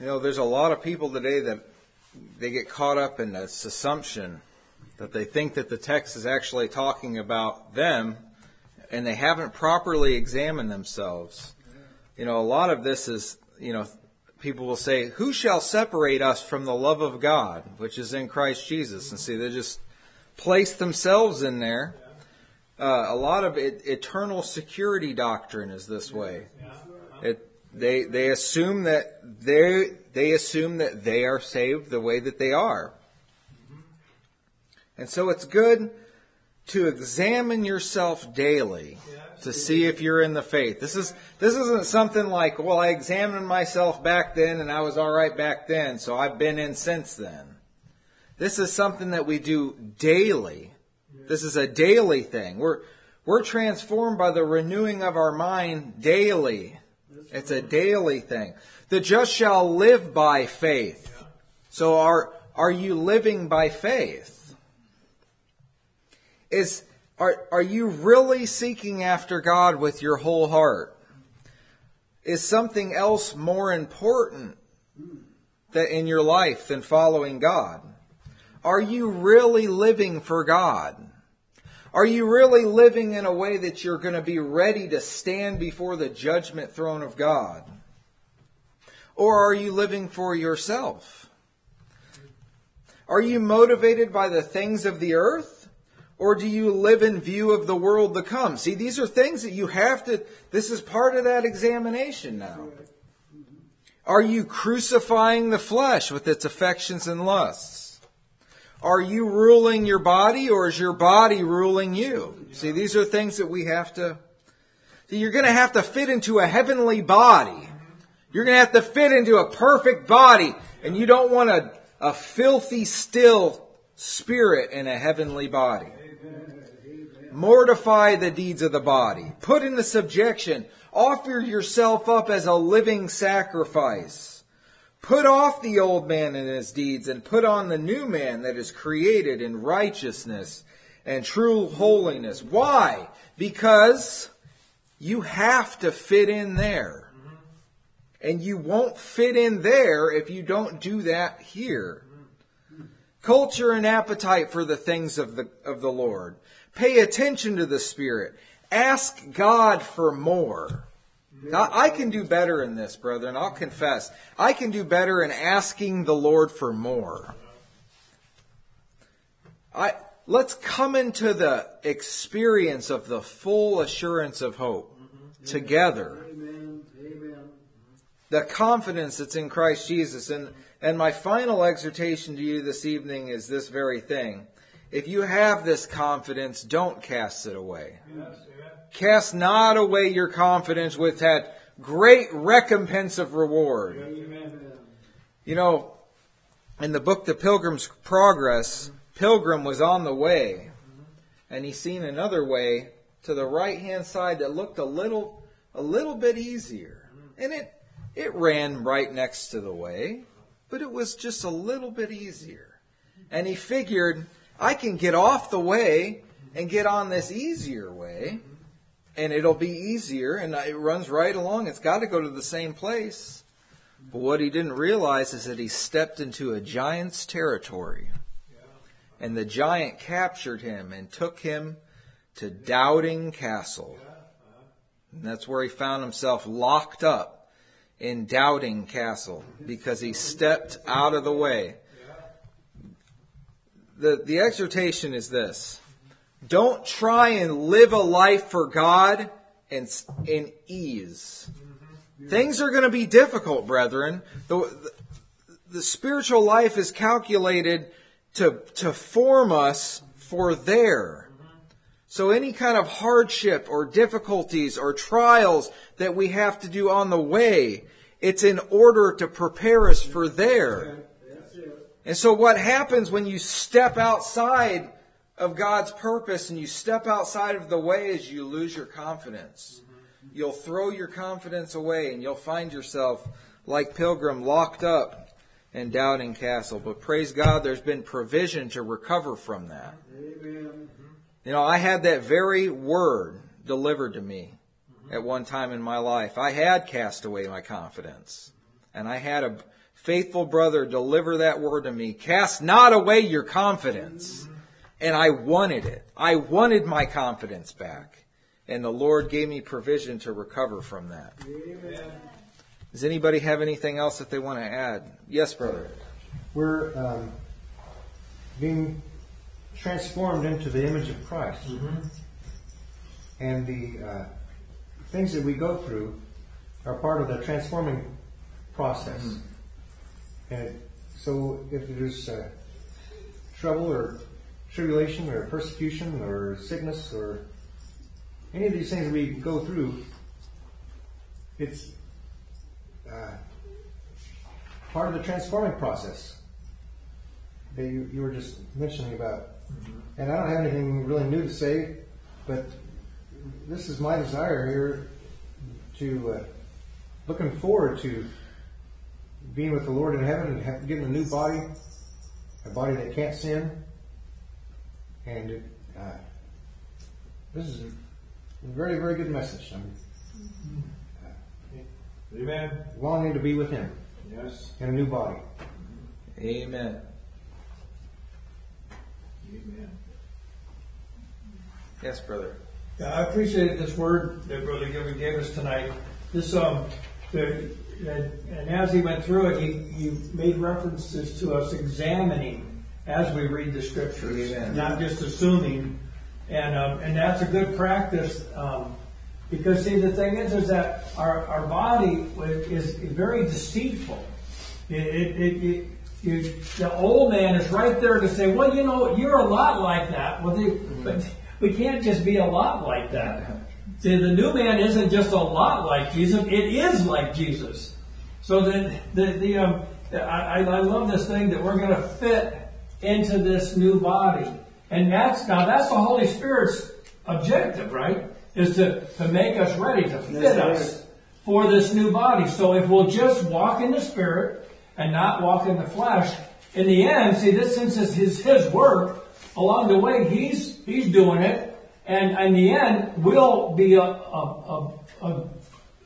You know, there's a lot of people today that they get caught up in this assumption that they think that the text is actually talking about them and they haven't properly examined themselves. You know, a lot of this is, you know, people will say, Who shall separate us from the love of God, which is in Christ Jesus? And see, they just place themselves in there. Uh, a lot of it, eternal security doctrine is this way. It, they they assume that they they assume that they are saved the way that they are. Mm-hmm. And so it's good to examine yourself daily to see if you're in the faith. This is this isn't something like, well, I examined myself back then and I was all right back then, so I've been in since then. This is something that we do daily. This is a daily thing. We're we're transformed by the renewing of our mind daily. It's a daily thing. The just shall live by faith. So are are you living by faith? Is are are you really seeking after God with your whole heart? Is something else more important that in your life than following God? Are you really living for God? Are you really living in a way that you're going to be ready to stand before the judgment throne of God? Or are you living for yourself? Are you motivated by the things of the earth? Or do you live in view of the world to come? See, these are things that you have to, this is part of that examination now. Are you crucifying the flesh with its affections and lusts? Are you ruling your body or is your body ruling you? See, these are things that we have to, see, you're going to have to fit into a heavenly body. You're going to have to fit into a perfect body and you don't want a, a filthy, still spirit in a heavenly body. Mortify the deeds of the body. Put into subjection. Offer yourself up as a living sacrifice. Put off the old man and his deeds and put on the new man that is created in righteousness and true holiness. Why? Because you have to fit in there. And you won't fit in there if you don't do that here. Culture and appetite for the things of the, of the Lord. Pay attention to the Spirit. Ask God for more. I can do better in this, brethren. I'll confess. I can do better in asking the Lord for more. I, let's come into the experience of the full assurance of hope together. The confidence that's in Christ Jesus. And, and my final exhortation to you this evening is this very thing. If you have this confidence, don't cast it away. Cast not away your confidence with that great recompense of reward. You know, in the book The Pilgrim's Progress, Pilgrim was on the way, and he seen another way to the right hand side that looked a little a little bit easier. And it it ran right next to the way, but it was just a little bit easier. And he figured I can get off the way and get on this easier way, and it'll be easier, and it runs right along. It's got to go to the same place. But what he didn't realize is that he stepped into a giant's territory. And the giant captured him and took him to Doubting Castle. And that's where he found himself locked up in Doubting Castle because he stepped out of the way the, the exhortation is this don't try and live a life for God in, in ease. Things are going to be difficult, brethren. The, the, the spiritual life is calculated to, to form us for there. So any kind of hardship or difficulties or trials that we have to do on the way, it's in order to prepare us for there. And so what happens when you step outside of God's purpose and you step outside of the way is you lose your confidence. Mm-hmm. You'll throw your confidence away and you'll find yourself like Pilgrim locked up in Doubting Castle. But praise God, there's been provision to recover from that. Amen. Mm-hmm. You know, I had that very word delivered to me mm-hmm. at one time in my life. I had cast away my confidence. And I had a faithful brother deliver that word to me. Cast not away your confidence. And I wanted it. I wanted my confidence back. And the Lord gave me provision to recover from that. Amen. Does anybody have anything else that they want to add? Yes, brother. We're um, being transformed into the image of Christ. Mm-hmm. And the uh, things that we go through are part of the transforming process. Mm-hmm. And so if there's uh, trouble or tribulation or persecution or sickness or any of these things that we go through, it's uh, part of the transforming process that you, you were just mentioning about. Mm-hmm. And I don't have anything really new to say, but this is my desire here to uh, looking forward to being with the Lord in heaven and have, getting a new body, a body that can't sin. And it, uh, this is a very, very good message. I'm uh, Amen. longing to be with Him. Yes. In a new body. Amen. Amen. Yes, brother. Yeah, I appreciate this word that Brother Gilbert gave us tonight. This um, the, and as he went through it, he, he made references to us examining as we read the scriptures, Amen. not just assuming. And um, and that's a good practice um, because see the thing is is that our, our body is very deceitful. It, it, it, it you, the old man is right there to say, well, you know, you're a lot like that. Well, they, mm-hmm. but we can't just be a lot like that. See, the new man isn't just a lot like Jesus; it is like Jesus. So then, the the um, I, I love this thing that we're going to fit into this new body, and that's now that's the Holy Spirit's objective, right? Is to to make us ready to fit us for this new body. So if we'll just walk in the Spirit and not walk in the flesh, in the end, see this since it's his his work along the way, he's he's doing it and in the end, we'll be a, a, a, a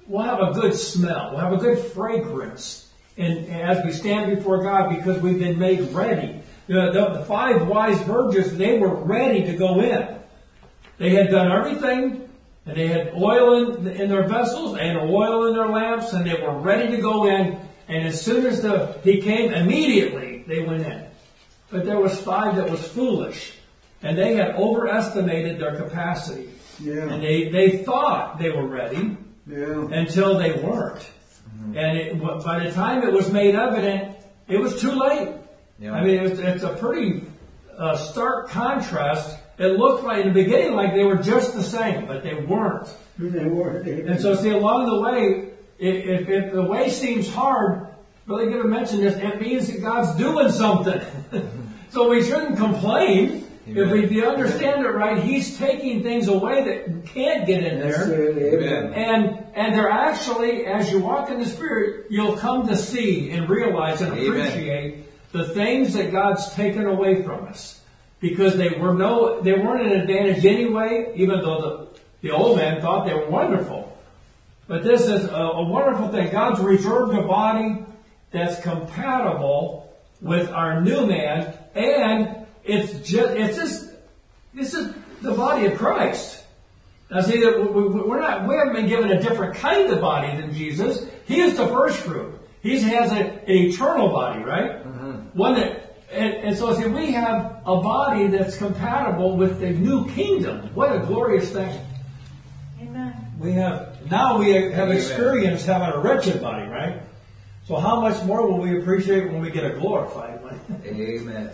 we'll have a good smell. We'll have a good fragrance and as we stand before God because we've been made ready. The, the, the, five wise virgins, they were ready to go in. They had done everything, and they had oil in, in their vessels, and oil in their lamps, and they were ready to go in. And as soon as the, he came, immediately they went in. But there was five that was foolish. And they had overestimated their capacity. Yeah. And they, they thought they were ready yeah. until they weren't. Mm-hmm. And it, by the time it was made evident, it was too late. Yeah. I mean, it's, it's a pretty uh, stark contrast. It looked like in the beginning like they were just the same, but they weren't. They weren't. And so, see, along the way, if, if, if the way seems hard, really going to mention this, it means that God's doing something. so we shouldn't complain. Amen. If we understand it right, He's taking things away that can't get in there. Amen. And and they're actually, as you walk in the Spirit, you'll come to see and realize and appreciate Amen. The things that God's taken away from us. Because they were no they weren't an advantage anyway, even though the, the old man thought they were wonderful. But this is a, a wonderful thing. God's reserved a body that's compatible with our new man and it's just, it's just, this is the body of Christ. Now see that we're not, we haven't been given a different kind of body than Jesus. He is the first fruit. He has a, an eternal body, right? Mm-hmm. One that, and, and, so see, we have a body that's compatible with the new kingdom. What a glorious thing. Amen. We have, now we have experienced having a wretched body, right? So how much more will we appreciate when we get a glorified one? Amen.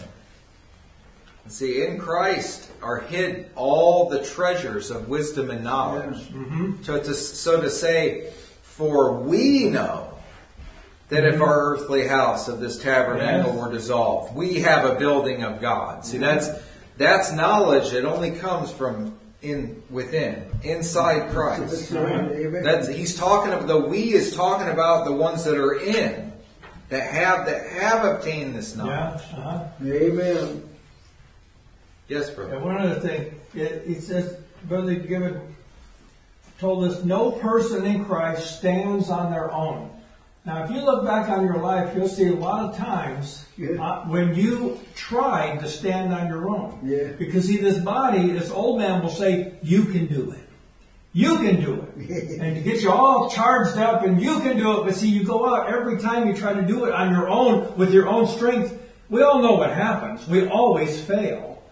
See, in Christ are hid all the treasures of wisdom and knowledge. Mm-hmm. So, to, so to say, for we know that if our earthly house of this tabernacle yes. were dissolved, we have a building of God. See, that's that's knowledge that only comes from in within, inside Christ. That's he's talking about the we is talking about the ones that are in, that have that have obtained this knowledge. Yeah. Uh-huh. Amen. Yes, brother. And one other thing, it, it says, Brother Gibbon told us, no person in Christ stands on their own. Now, if you look back on your life, you'll see a lot of times Yeah. uh, when you tried to stand on your own. Yeah. Because see, this body, this old man will say, "You can do it. You can do it," and to get you all charged up, and you can do it. But see, you go out every time you try to do it on your own with your own strength. We all know what happens. We always fail.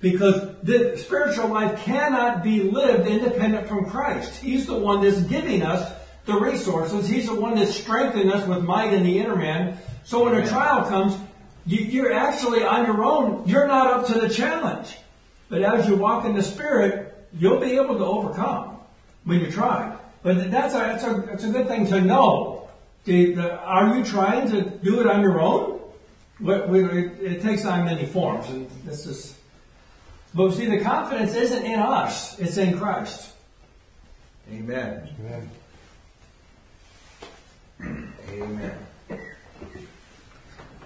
Because the spiritual life cannot be lived independent from Christ. He's the one that's giving us the resources. He's the one that's strengthening us with might in the inner man. So when a trial comes, you, you're actually on your own. You're not up to the challenge. But as you walk in the Spirit, you'll be able to overcome when you try. But that's a, that's a, that's a good thing to know. The, the, are you trying to do it on your own? What, we, it, it takes on many forms, and this is. But see, the confidence isn't in us; it's in Christ. Amen. Amen. Amen.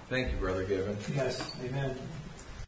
Thank you, Brother Given. Yes, Amen.